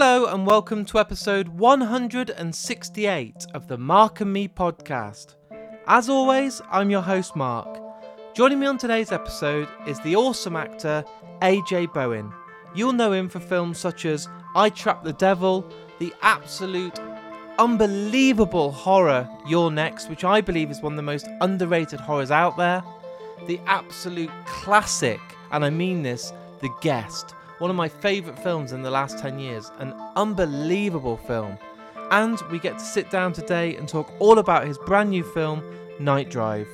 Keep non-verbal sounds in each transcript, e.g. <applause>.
Hello and welcome to episode 168 of the Mark and Me podcast. As always, I'm your host Mark. Joining me on today's episode is the awesome actor AJ Bowen. You'll know him for films such as I Trapped the Devil, the absolute unbelievable horror You're Next, which I believe is one of the most underrated horrors out there, the absolute classic, and I mean this, The Guest, one of my favourite films in the last 10 years, an unbelievable film. And we get to sit down today and talk all about his brand new film, Night Drive.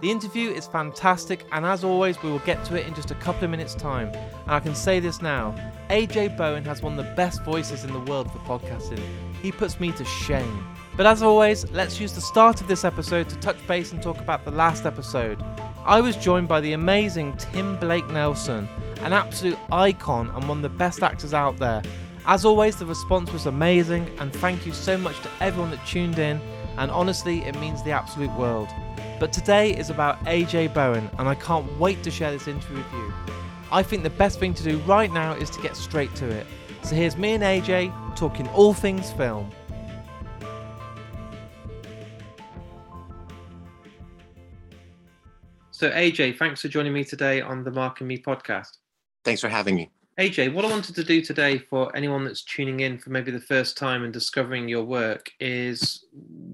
The interview is fantastic, and as always, we will get to it in just a couple of minutes' time. And I can say this now AJ Bowen has one of the best voices in the world for podcasting. He puts me to shame. But as always, let's use the start of this episode to touch base and talk about the last episode. I was joined by the amazing Tim Blake Nelson, an absolute icon and one of the best actors out there. As always, the response was amazing, and thank you so much to everyone that tuned in. And honestly, it means the absolute world. But today is about AJ Bowen, and I can't wait to share this interview with you. I think the best thing to do right now is to get straight to it. So here's me and AJ talking all things film. So, AJ, thanks for joining me today on the Mark and Me podcast. Thanks for having me. AJ, what I wanted to do today for anyone that's tuning in for maybe the first time and discovering your work is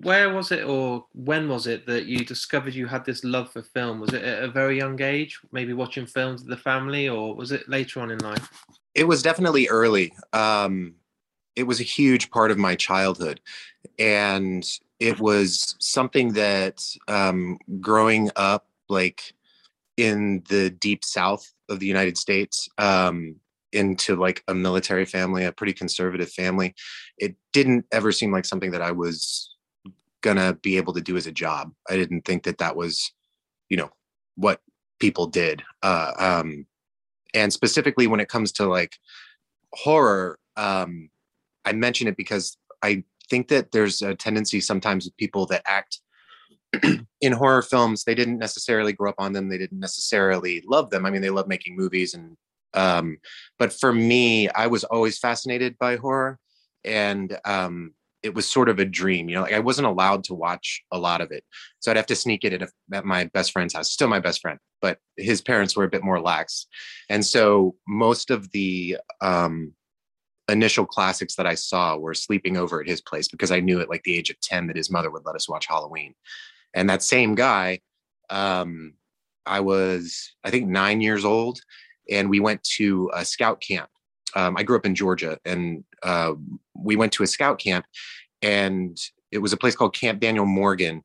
where was it or when was it that you discovered you had this love for film? Was it at a very young age, maybe watching films with the family, or was it later on in life? It was definitely early. Um, it was a huge part of my childhood. And it was something that um, growing up, like in the deep south of the United States, um, into like a military family, a pretty conservative family, it didn't ever seem like something that I was gonna be able to do as a job. I didn't think that that was, you know, what people did. Uh, um, and specifically when it comes to like horror, um, I mention it because I think that there's a tendency sometimes with people that act <clears throat> in horror films they didn't necessarily grow up on them they didn't necessarily love them i mean they love making movies and um, but for me, I was always fascinated by horror, and um, it was sort of a dream. You know, like I wasn't allowed to watch a lot of it, so I'd have to sneak it at, a, at my best friend's house. Still my best friend, but his parents were a bit more lax, and so most of the um, initial classics that I saw were sleeping over at his place because I knew at like the age of ten that his mother would let us watch Halloween, and that same guy. Um, I was, I think, nine years old, and we went to a scout camp. Um, I grew up in Georgia, and uh, we went to a scout camp, and it was a place called Camp Daniel Morgan.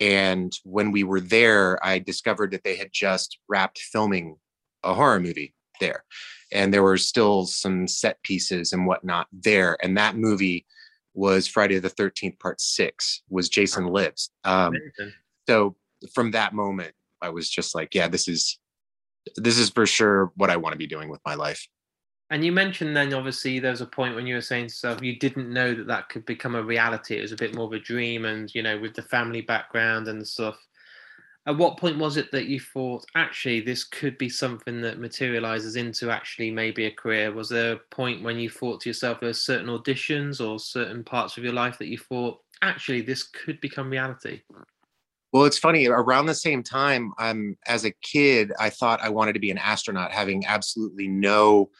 And when we were there, I discovered that they had just wrapped filming a horror movie there, and there were still some set pieces and whatnot there. And that movie was Friday the Thirteenth Part Six. Was Jason Lives. Um, so from that moment, I was just like, yeah, this is this is for sure what I want to be doing with my life. And you mentioned then, obviously, there was a point when you were saying stuff you didn't know that that could become a reality. It was a bit more of a dream, and you know, with the family background and stuff. At what point was it that you thought, actually, this could be something that materializes into actually maybe a career? Was there a point when you thought to yourself, there's certain auditions or certain parts of your life that you thought, actually, this could become reality? Well, it's funny. Around the same time, um, as a kid, I thought I wanted to be an astronaut, having absolutely no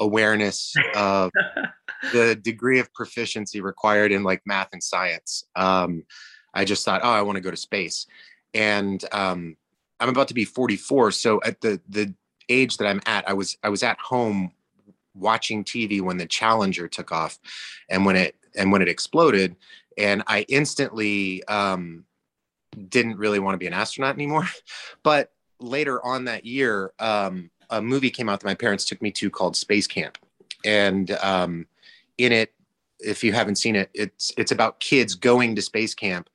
awareness of <laughs> the degree of proficiency required in like math and science. Um, I just thought, oh, I want to go to space, and um, I'm about to be 44. So at the the age that I'm at, I was I was at home watching TV when the Challenger took off, and when it and when it exploded, and I instantly um, didn't really want to be an astronaut anymore. <laughs> But later on that year, um, a movie came out that my parents took me to called Space Camp, and um, in it, if you haven't seen it, it's it's about kids going to space camp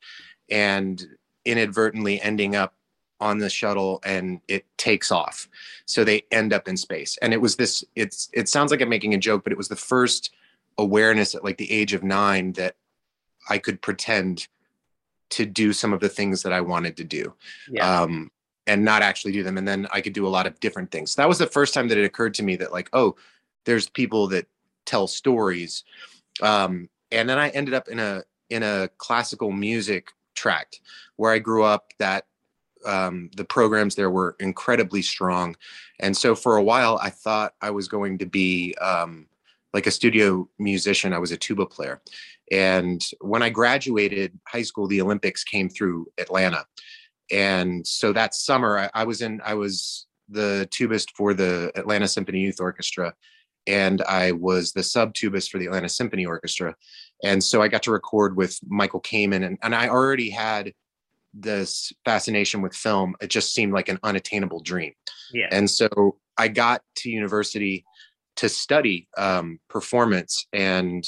and inadvertently ending up on the shuttle and it takes off so they end up in space and it was this it's it sounds like i'm making a joke but it was the first awareness at like the age of nine that i could pretend to do some of the things that I wanted to do. Yeah. Um, and not actually do them. And then I could do a lot of different things. That was the first time that it occurred to me that like, oh, there's people that tell stories. Um, and then I ended up in a in a classical music tract where I grew up. That um, the programs there were incredibly strong, and so for a while I thought I was going to be um, like a studio musician. I was a tuba player, and when I graduated high school, the Olympics came through Atlanta, and so that summer I, I was in. I was the tubist for the Atlanta Symphony Youth Orchestra, and I was the sub tubist for the Atlanta Symphony Orchestra. And so I got to record with Michael Kamen, and, and I already had this fascination with film. It just seemed like an unattainable dream. Yeah. And so I got to university to study um, performance, and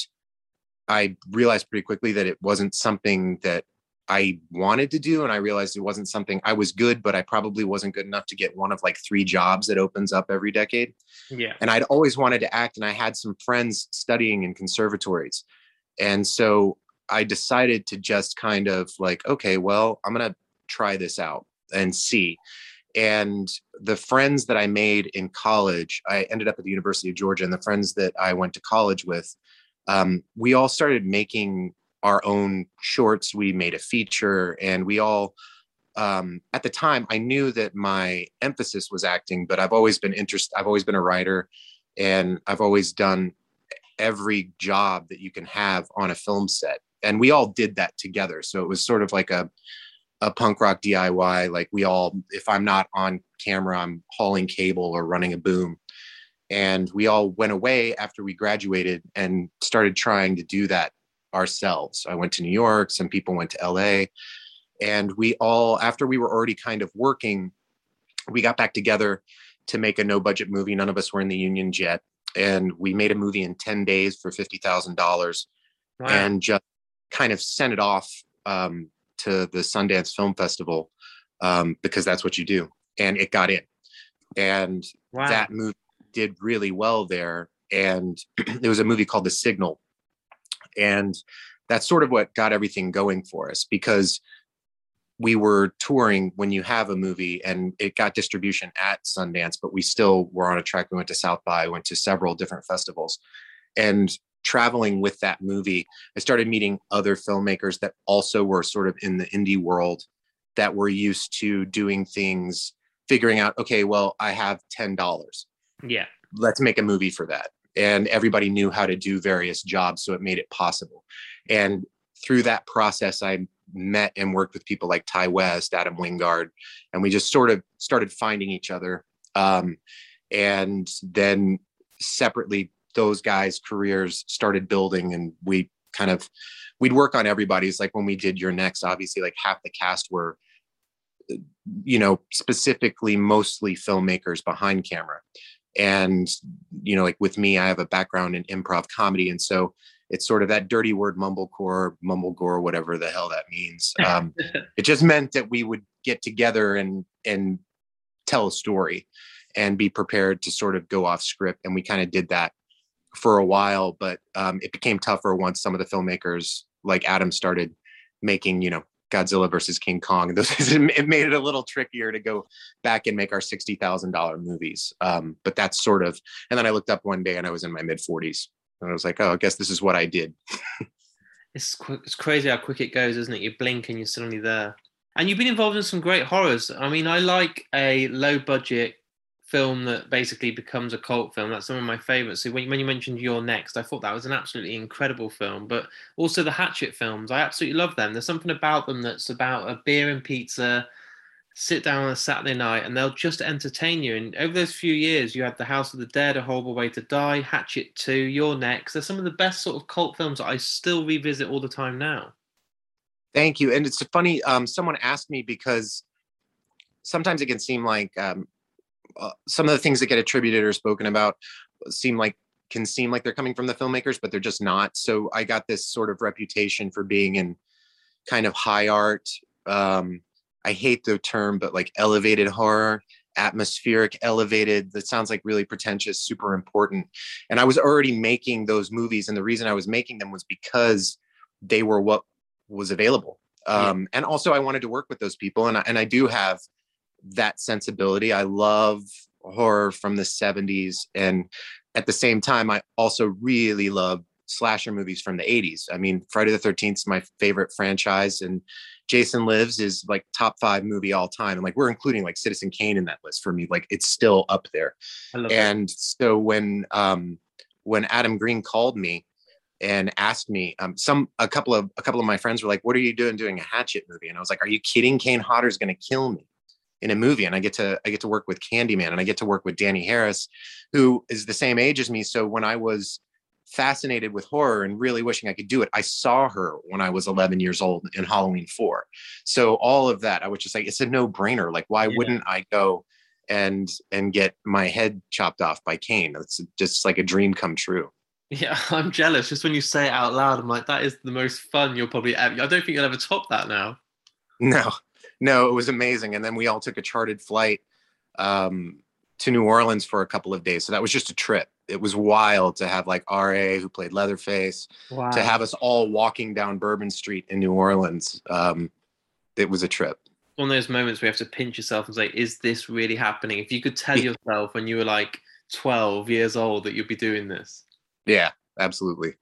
I realized pretty quickly that it wasn't something that I wanted to do. And I realized it wasn't something I was good, but I probably wasn't good enough to get one of like three jobs that opens up every decade. Yeah. And I'd always wanted to act, and I had some friends studying in conservatories. And so I decided to just kind of like, okay, well, I'm going to try this out and see. And the friends that I made in college, I ended up at the University of Georgia, and the friends that I went to college with, um, we all started making our own shorts. We made a feature, and we all, um, at the time, I knew that my emphasis was acting, but I've always been interested. I've always been a writer, and I've always done every job that you can have on a film set, and we all did that together. So it was sort of like a a punk rock DIY. Like we all, if I'm not on camera, I'm hauling cable or running a boom. And we all went away after we graduated and started trying to do that ourselves. I went to New York, some people went to LA, and we all, after we were already kind of working, we got back together to make a no budget movie. None of us were in the union jet. And we made a movie in 10 days for $50,000 Wow. and just kind of sent it off um, to the Sundance Film Festival um, because that's what you do. And it got in. And wow. that movie did really well there. And <clears throat> it was a movie called The Signal. And that's sort of what got everything going for us because we were touring when you have a movie and it got distribution at Sundance, but we still were on a track. We went to South by, went to several different festivals. And traveling with that movie, I started meeting other filmmakers that also were sort of in the indie world that were used to doing things, figuring out, okay, well, I have $10. yeah. Let's make a movie for that. And everybody knew how to do various jobs, so it made it possible. And through that process, I met and worked with people like Ti West, Adam Wingard, and we just sort of started finding each other. Um, and then separately, those guys' careers started building, and we kind of we'd work on everybody's. Like when we did You're Next, obviously, like half the cast were, you know, specifically mostly filmmakers behind camera. And you know, like with me, I have a background in improv comedy, and so it's sort of that dirty word mumblecore mumblegore whatever the hell that means. <laughs> Um, it just meant that we would get together and and tell a story and be prepared to sort of go off script and we kind of did that for a while but um, it became tougher once some of the filmmakers like adam started making you know godzilla versus king kong. <laughs> Those it made it a little trickier to go back and make our $60000 movies. Um, but that's sort of and then i looked up one day and i was in my mid 40s and I was like, oh, I guess this is what I did. It's qu- it's crazy how quick it goes, isn't it? You blink and you're suddenly there. And you've been involved in some great horrors. I mean, I like a low budget film that basically becomes a cult film. That's some of my favorites. So when, when you mentioned You're Next, I thought that was an absolutely incredible film. But also the Hatchet films, I absolutely love them. There's something about them that's about a beer and pizza, sit down on a Saturday night, and they'll just entertain you. And over those few years, you had The House of the Dead, A Horrible Way to Die, Hatchet 2, You're Next. They're some of the best sort of cult films that I still revisit all the time now. Thank you. And it's funny, um, someone asked me because sometimes it can seem like um, uh, some of the things that get attributed or spoken about seem like can seem like they're coming from the filmmakers, but they're just not. So I got this sort of reputation for being in kind of high art. Um, I hate the term, but like elevated horror, atmospheric, elevated. That sounds like really pretentious, super important. And I was already making those movies. And the reason I was making them was because they were what was available. Um, And also, I wanted to work with those people. And I, and I do have that sensibility. I love horror from the 70s and at the same time, I also really love slasher movies from the 80s. I mean, Friday the 13th is my favorite franchise, and Jason Lives is like top five movie all time. And like we're including like Citizen Kane in that list for me. Like it's still up there. And that. so when um when Adam Green called me and asked me, um some a couple of a couple of my friends were like, What are you doing doing a hatchet movie? And I was like, Are you kidding? Kane Hodder's gonna kill me in a movie and I get to I get to work with Candyman and I get to work with Danielle Harris, who is the same age as me. So when I was fascinated with horror and really wishing I could do it, I saw her when I was 11 years old in Halloween 4. So all of that, I was just like, it's a no brainer. Like, why yeah. wouldn't I go and and get my head chopped off by Kane? It's just like a dream come true. Yeah, <laughs> I'm jealous. Just when you say it out loud, I'm like, that is the most fun you'll probably ever. I don't think you'll ever top that now. No, no, it was amazing. And then we all took a chartered flight um, to New Orleans for a couple of days. So that was just a trip. It was wild to have like R.A., who played Leatherface, wow. to have us all walking down Bourbon Street in New Orleans. Um, it was a trip. One of those moments where you have to pinch yourself and say, is this really happening? If you could tell yourself when you were like 12 years old that you'd be doing this. Yeah, absolutely.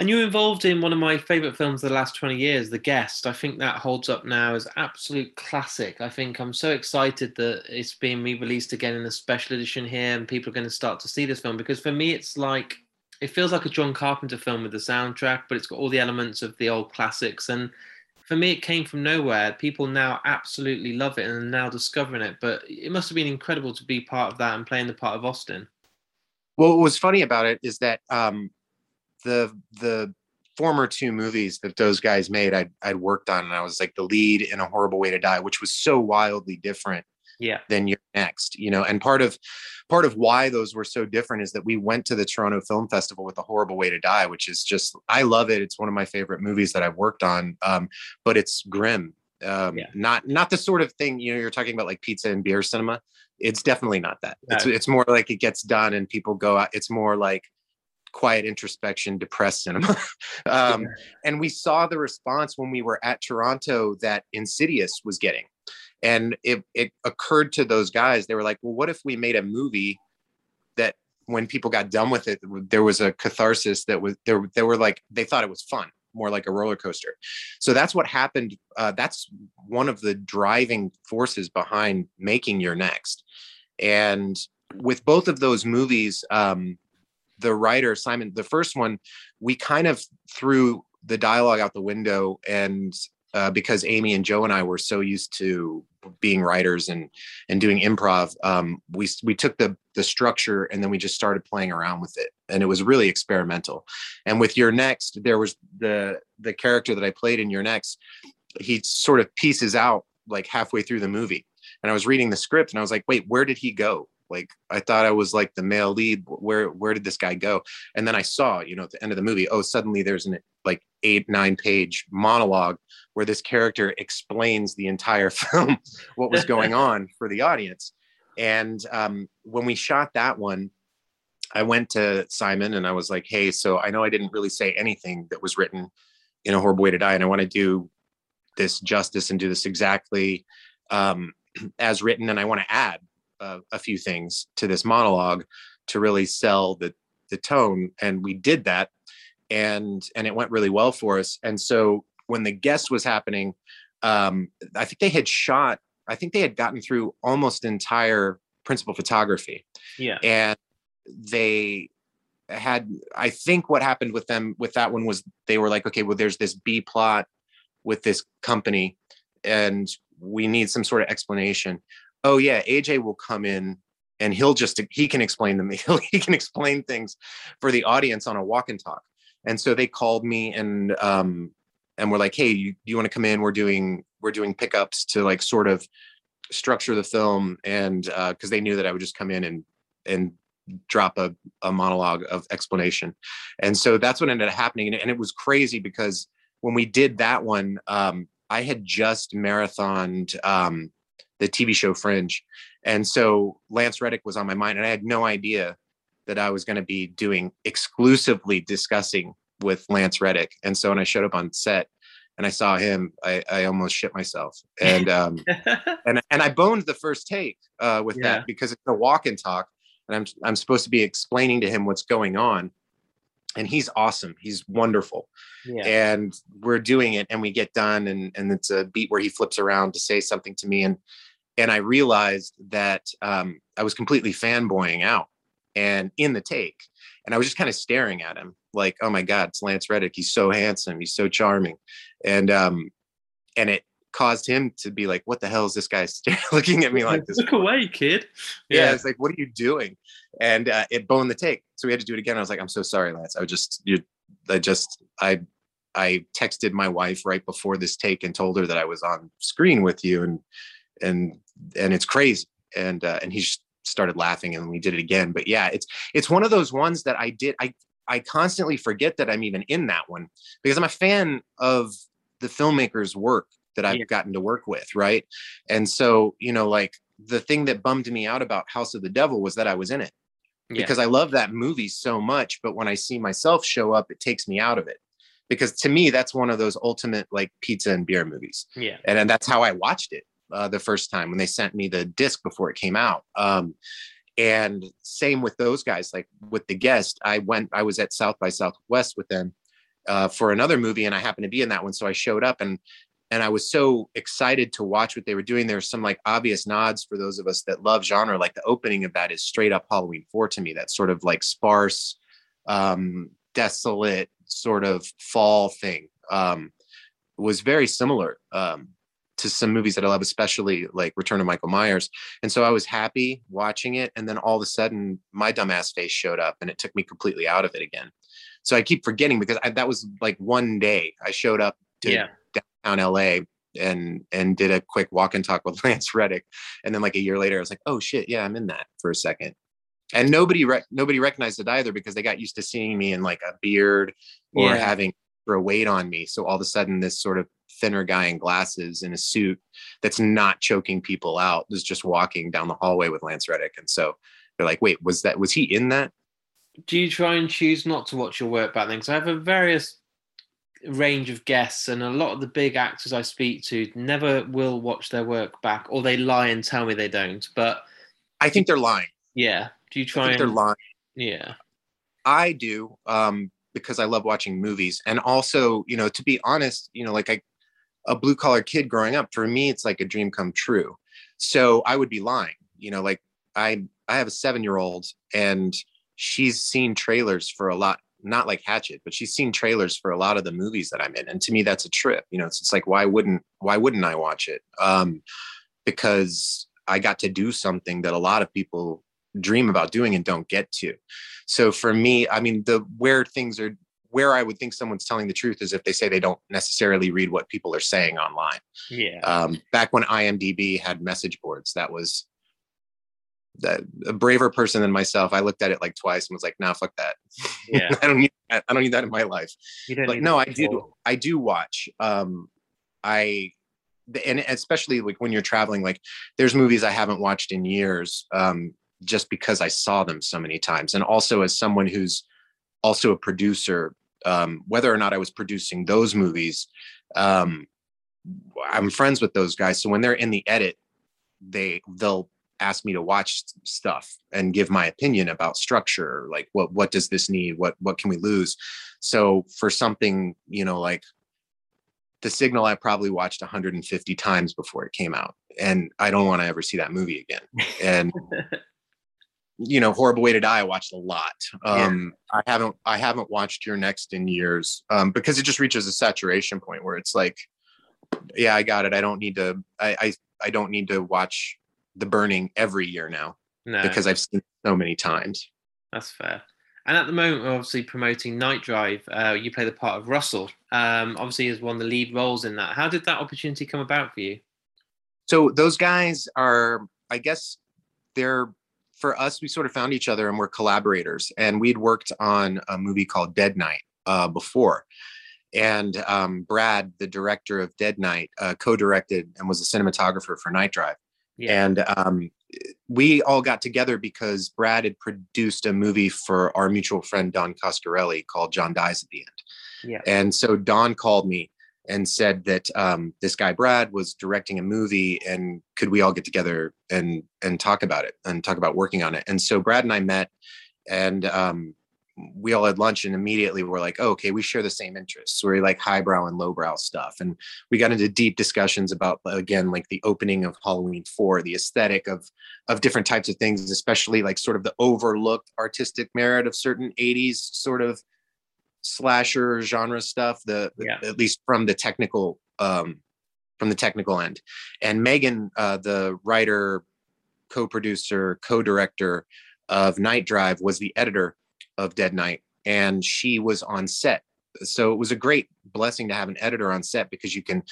And you're involved in one of my favorite films of the last 20 years, The Guest. I think that holds up now as absolute classic. I think I'm so excited that it's being re-released again in a special edition here and people are going to start to see this film because for me it's like it feels like a John Carpenter film with the soundtrack, but it's got all the elements of the old classics and for me it came from nowhere. People now absolutely love it and are now discovering it, but it must have been incredible to be part of that and playing the part of Austin. Well, what was funny about it is that um the the former two movies that those guys made I'd, I'd worked on and i was like the lead in a horrible way to die which was so wildly different yeah. than you're next you know? And part of part of why those were so different is that we went to the toronto film festival with a horrible way to die which is just i love it. It's one of my favorite movies that i've worked on um, but it's grim. Um, yeah. not not the sort of thing you know you're talking about like pizza and beer cinema. It's definitely not that. It's, it's more like it gets done and people go out it's more like quiet introspection, depressed cinema. <laughs> um. And we saw the response when we were at Toronto that Insidious was getting. And it, it occurred to those guys, they were like, well, what if we made a movie that when people got done with it, there was a catharsis that was there, they were like, they thought it was fun more like a roller coaster. So that's what happened. Uh, that's one of the driving forces behind making You're Next. And with both of those movies, um, the writer Simon, the first one, we kind of threw the dialogue out the window, and uh, because Amy and Joe and I were so used to being writers and and doing improv, um, we we took the the structure and then we just started playing around with it, and it was really experimental. And with You're Next, there was the the character that I played in You're Next. He sort of pieces out like halfway through the movie, and I was reading the script and I was like, wait, where did he go? Like I thought I was like the male lead. Where where did this guy go? And then I saw, you know, at the end of the movie, oh, suddenly there's an like eight nine page monologue where this character explains the entire <laughs> film, what was going <laughs> on for the audience. And um, when we shot that one, I went to Simon and I was like, hey, so I know I didn't really say anything that was written in a horrible way to die, and I want to do this justice and do this exactly um, <clears throat> as written, and I want to add a, a few things to this monologue to really sell the the tone and we did that and and it went really well for us. And so when the guest was happening um i think they had shot i think they had gotten through almost entire principal photography. Yeah. And they had i think what happened with them with that one was they were like okay well there's this b plot with this company and we need some sort of explanation oh yeah, AJ will come in and he'll just he can explain them <laughs> he can explain things for the audience on a walk and talk. And so they called me and um and we're like, hey, you, you want to come in? We're doing we're doing pickups to like sort of structure the film and uh because they knew that I would just come in and and drop a, a monologue of explanation. And so that's what ended up happening. And it was crazy because when we did that one, um, I had just marathoned um, the TV show Fringe. And so Lance Reddick was on my mind, and I had no idea that I was going to be doing exclusively discussing with Lance Reddick. And so when I showed up on set and I saw him, I, I almost shit myself. And um, <laughs> and and I boned the first take uh, with yeah. that because it's a walk and talk. and I'm I'm supposed to be explaining to him what's going on. And he's awesome. He's wonderful. Yeah. And we're doing it and we get done and and it's a beat where he flips around to say something to me and and I realized that um, I was completely fanboying out and in the take. And I was just kind of staring at him like, oh my God, it's Lance Reddick. He's so handsome. He's so charming. And um, and it caused him to be like, what the hell is this guy <laughs> looking at me like this? Look away, kid. Yeah, yeah it's like, what are you doing? And uh, it boned the take. So we had to do it again. I was like, I'm so sorry, Lance. I was just you I just I I texted my wife right before this take and told her that I was on screen with you and and and it's crazy. And uh, and he just started laughing and we did it again. But yeah, it's it's one of those ones that I did I I constantly forget that I'm even in that one because I'm a fan of the filmmaker's work that I've yeah. gotten to work with, right? And so, you know, like the thing that bummed me out about House of the Devil was that I was in it. Yeah. Because I love that movie so much, but when I see myself show up, it takes me out of it. Because to me, that's one of those ultimate like pizza and beer movies. Yeah. And, and that's how I watched it uh, the first time when they sent me the disc before it came out. Um, and same with those guys, like with the guest, I went, I was at South by Southwest with them uh, for another movie and I happened to be in that one. So I showed up and and I was so excited to watch what they were doing. There's some like obvious nods for those of us that love genre. Like the opening of that is straight up Halloween four to me. That sort of like sparse, um, desolate sort of fall thing um, was very similar um, to some movies that I love, especially like Return of Michael Myers. And so I was happy watching it, and then all of a sudden my dumbass face showed up, and it took me completely out of it again. So I keep forgetting because I, that was like one day I showed up to yeah downtown LA and and did a quick walk and talk with <laughs> Lance Reddick, and then like a year later, I was like, oh shit, yeah, I'm in that for a second. And nobody rec- nobody recognized it either because they got used to seeing me in like a beard or yeah. having a weight on me. So all of a sudden, this sort of thinner guy in glasses in a suit that's not choking people out is just walking down the hallway with Lance Reddick. And so they're like, wait, was that was he in that? Do you try and choose not to watch your work back then? Because I have a various range of guests, and a lot of the big actors I speak to never will watch their work back, or they lie and tell me they don't. But I think they're lying. Yeah. Do you try? And, they're lying. Yeah. I do um, because I love watching movies, and also, you know, to be honest, you know, like I, a blue collar kid growing up, for me, it's like a dream come true. So I would be lying. You know, like I I have a seven year old, and she's seen trailers for a lot not like Hatchet, but she's seen trailers for a lot of the movies that I'm in, and to me, that's a trip. You know, it's, it's like why wouldn't why wouldn't I watch it? Um, because I got to do something that a lot of people dream about doing and don't get to. So for me, I mean, the where things are where I would think someone's telling the truth is if they say they don't necessarily read what people are saying online. Yeah. Um, back when IMDb had message boards, that was that a braver person than myself, I looked at it like twice and was like, "Nah, fuck that. Yeah, <laughs> I don't need that. I don't need that in my life." Like, no, I do. I do watch. Um, I and especially like when you're traveling, like there's movies I haven't watched in years, um, just because I saw them so many times, and also as someone who's also a producer, um, whether or not I was producing those movies, um, I'm friends with those guys. So when they're in the edit, they they'll ask me to watch stuff and give my opinion about structure like what what does this need? What what can we lose? So for something you know like the signal i probably watched 150 times before it came out. And i don't want to ever see that movie again. And <laughs> you know horrible way to die i watched a lot um yeah. i haven't i haven't watched You're Next in years um because it just reaches a saturation point where it's like yeah i got it i don't need to i i, I don't need to watch the burning every year now no. because I've seen so many times. That's fair. And at the moment, we're obviously promoting Night Drive. Uh, you play the part of Russell. Um, obviously, as one of the lead roles in that. How did that opportunity come about for you? So those guys are, I guess, they're for us. We sort of found each other and we're collaborators. And we'd worked on a movie called Dead Night uh, before. And um, Brad, the director of Dead Night, uh, co-directed and was a cinematographer for Night Drive. Yeah. And um, we all got together because Brad had produced a movie for our mutual friend Don Coscarelli called John Dies at the End. Yeah. And so Don called me and said that um, this guy Brad was directing a movie, and could we all get together and and talk about it and talk about working on it? And so Brad and I met, and um, we all had lunch and immediately we're like, oh, okay, we share the same interests. We're like highbrow and lowbrow stuff. And we got into deep discussions about again, like the opening of Halloween 4, the aesthetic of of different types of things, especially like sort of the overlooked artistic merit of certain 80s sort of slasher genre stuff, the yeah. at least from the technical um from the technical end. And Megan, uh, the writer, co-producer, co-director of Night Drive, was the editor of Dead Night, and she was on set. So it was a great blessing to have an editor on set because you can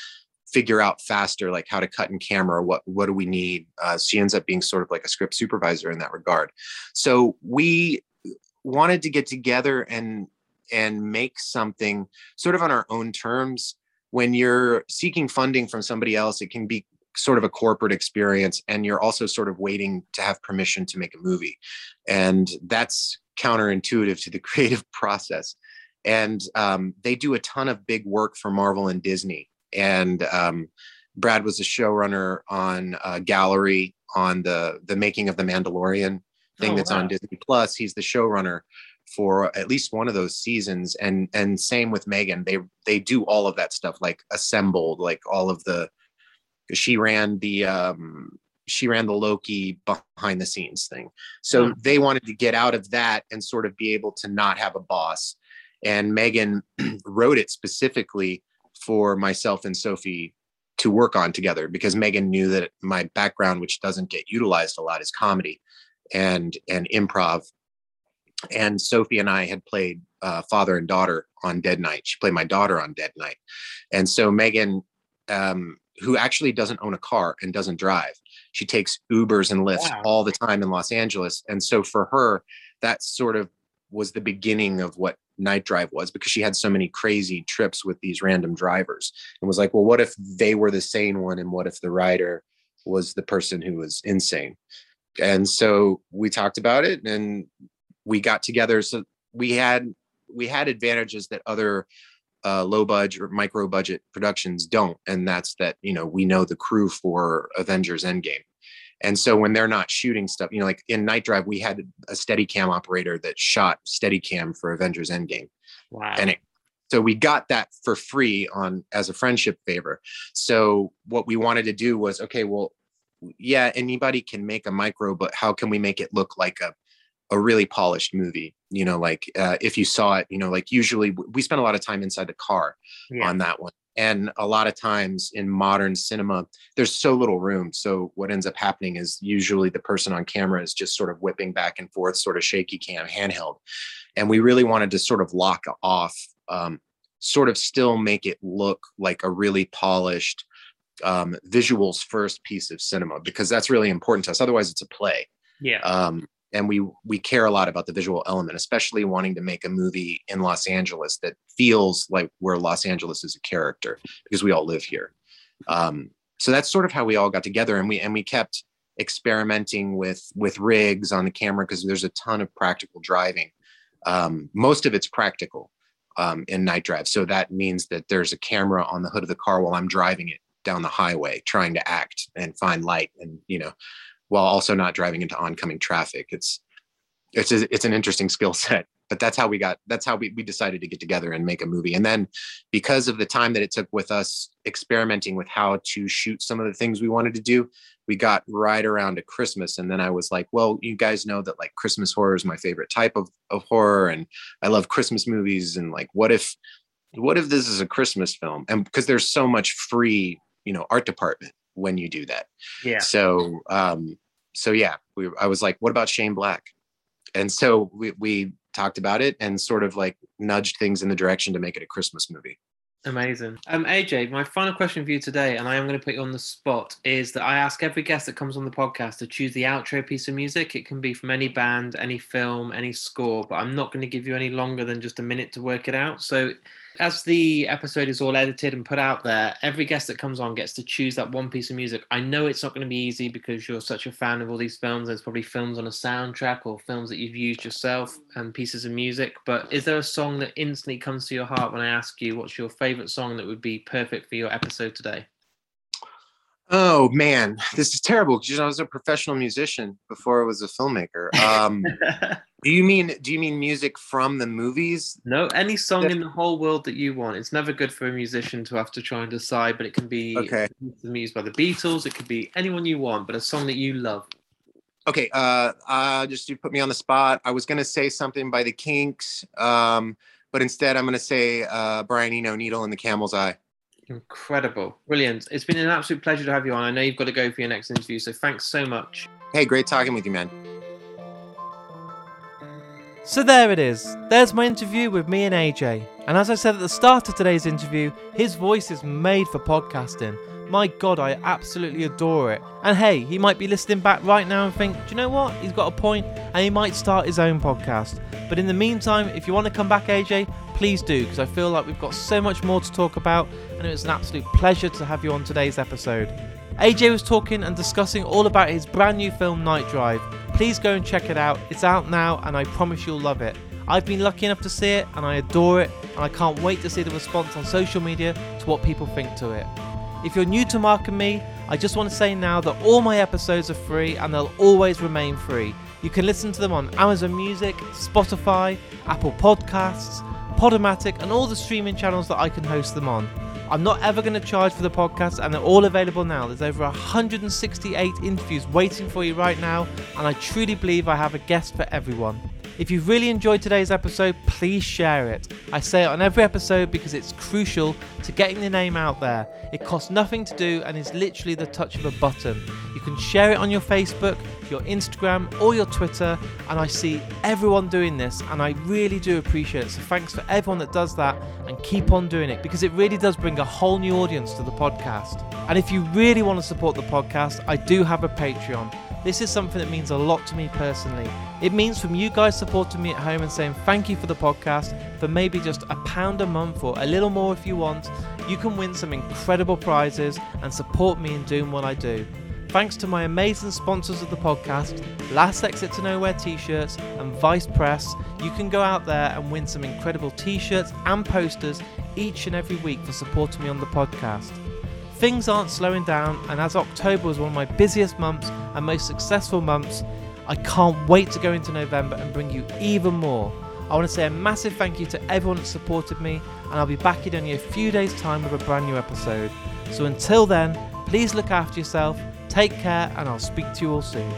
figure out faster like how to cut in camera what what do we need uh, she ends up being sort of like a script supervisor in that regard so we wanted to get together and and make something sort of on our own terms when you're seeking funding from somebody else it can be sort of a corporate experience and you're also sort of waiting to have permission to make a movie and that's counterintuitive to the <laughs> creative process. And um, they do a ton of big work for Marvel and Disney. And um, Brad was a showrunner on uh, Gallery on the the making of the Mandalorian thing oh, that's wow. on Disney Plus. He's the showrunner for at least one of those seasons. And and same with Megan. They they do all of that stuff, like assembled, like all of the. She ran the um, she ran the Loki behind the scenes thing. So mm. they wanted to get out of that and sort of be able to not have a boss. And Megan <clears throat> wrote it specifically for myself and Sophie to work on together because Megan knew that my background, which doesn't get utilized a lot, is comedy and and improv. And Sophie and I had played uh, father and daughter on Dead Night. She played my daughter on Dead Night, and so Megan, um, who actually doesn't own a car and doesn't drive, she takes Ubers and Lyfts wow. all the time in Los Angeles. And so for her, that sort of was the beginning of what night drive was because she had so many crazy trips with these random drivers and was like, well, what if they were the sane one? And what if the rider was the person who was insane? And so we talked about it and we got together. So we had we had advantages that other uh, low budget or micro budget productions don't, and that's that you know we know the crew for Avengers Endgame, and so when they're not shooting stuff, you know, like in Night Drive, we had a steady cam operator that shot steady cam for Avengers Endgame. Wow. And it, so we got that for free on as a friendship favor. So what we wanted to do was, okay, well, yeah, anybody can make a micro, but how can we make it look like a a really polished movie you know like uh, if you saw it you know like usually we spent a lot of time inside the car yeah. on that one. And a lot of times in modern cinema there's so little room. So what ends up happening is usually the person on camera is just sort of whipping back and forth sort of shaky cam handheld. And we really wanted to sort of lock off um, sort of still make it look like a really polished um, visuals first piece of cinema because that's really important to us. Otherwise it's a play. Yeah. Um, and we we care a lot about the visual element especially wanting to make a movie in los angeles that feels like where los angeles is a character because we all live here. Um, so that's sort of how we all got together and we and we kept experimenting with with rigs on the camera because there's a ton of practical driving. Um, most of it's practical um, in night drive. So that means that there's a camera on the hood of the car while i'm driving it down the highway trying to act and find light and you know while also not driving into oncoming traffic. It's it's it's an interesting skill set, but that's how we got that's how we, we decided to get together and make a movie. And then because of the time that it took with us experimenting with how to shoot some of the things we wanted to do, we got right around to Christmas. And then I was like, well, you guys know that like Christmas horror is my favorite type of, of horror. And I love Christmas movies. And like, what if, what if this is a Christmas film? And because there's so much free, you know, art department when you do that. Yeah. So um so yeah, we I was like, what about Shane Black? And so we we talked about it and sort of like nudged things in the direction to make it a Christmas movie. Amazing. Um, AJ, my final question for you today, and I am going to put you on the spot, is that I ask every guest that comes on the podcast to choose the outro piece of music. It can be from any band, any film, any score, but I'm not going to give you any longer than just a minute to work it out. So As the episode is all edited and put out there, every guest that comes on gets to choose that one piece of music. I know it's not going to be easy because you're such a fan of all these films. There's probably films on a soundtrack or films that you've used yourself and pieces of music. But is there a song that instantly comes to your heart when I ask you what's your favorite song that would be perfect for your episode today? Oh man, this is terrible because you know, I was a professional musician before I was a filmmaker. Um, <laughs> do you mean do you mean music from the movies? No, any song in the whole world that you want. It's never good for a musician to have to try and decide, but it can be okay. music by the Beatles. It could be anyone you want, but a song that you love. Okay, uh, uh, just you put me on the spot. I was gonna say something by the Kinks, um, but instead I'm gonna say uh, Brian Eno, "Needle in the Camel's Eye." Incredible. Brilliant. It's been an absolute pleasure to have you on. I know you've got to go for your next interview, so thanks so much. Hey, great talking with you, man. So there it is. There's my interview with me and AJ. And as I said at the start of today's interview, his voice is made for podcasting. My god, I absolutely adore it. And hey, he might be listening back right now and think, do you know what? He's got a point, and he might start his own podcast. But in the meantime, if you want to come back, AJ, please do, because I feel like we've got so much more to talk about, and it was an absolute pleasure to have you on today's episode. AJ was talking and discussing all about his brand new film Night Drive. Please go and check it out. It's out now, and I promise you'll love it. I've been lucky enough to see it, and I adore it, and I can't wait to see the response on social media to what people think to it. If you're new to Mark and me, I just want to say now that all my episodes are free and they'll always remain free. You can listen to them on Amazon Music, Spotify, Apple Podcasts, Podomatic, and all the streaming channels that I can host them on. I'm not ever going to charge for the podcast, and they're all available now. There's over 168 interviews waiting for you right now, and I truly believe I have a guest for everyone. If you've really enjoyed today's episode, please share it. I say it on every episode because it's crucial to getting the name out there. It costs nothing to do and is literally the touch of a button. You can share it on your Facebook, your Instagram, or your Twitter, and I see everyone doing this, and I really do appreciate it. So thanks for everyone that does that and keep on doing it because it really does bring a whole new audience to the podcast. And if you really want to support the podcast, I do have a Patreon. This is something that means a lot to me personally. It means from you guys supporting me at home and saying thank you for the podcast for maybe just a pound a month or a little more if you want, you can win some incredible prizes and support me in doing what I do. Thanks to my amazing sponsors of the podcast, Last Exit to Nowhere t shirts and Vice Press, you can go out there and win some incredible t shirts and posters each and every week for supporting me on the podcast. Things aren't slowing down, and as October was one of my busiest months and most successful months, I can't wait to go into November and bring you even more. I want to say a massive thank you to everyone that supported me, and I'll be back in only a few days' time with a brand new episode. So until then, please look after yourself, take care, and I'll speak to you all soon.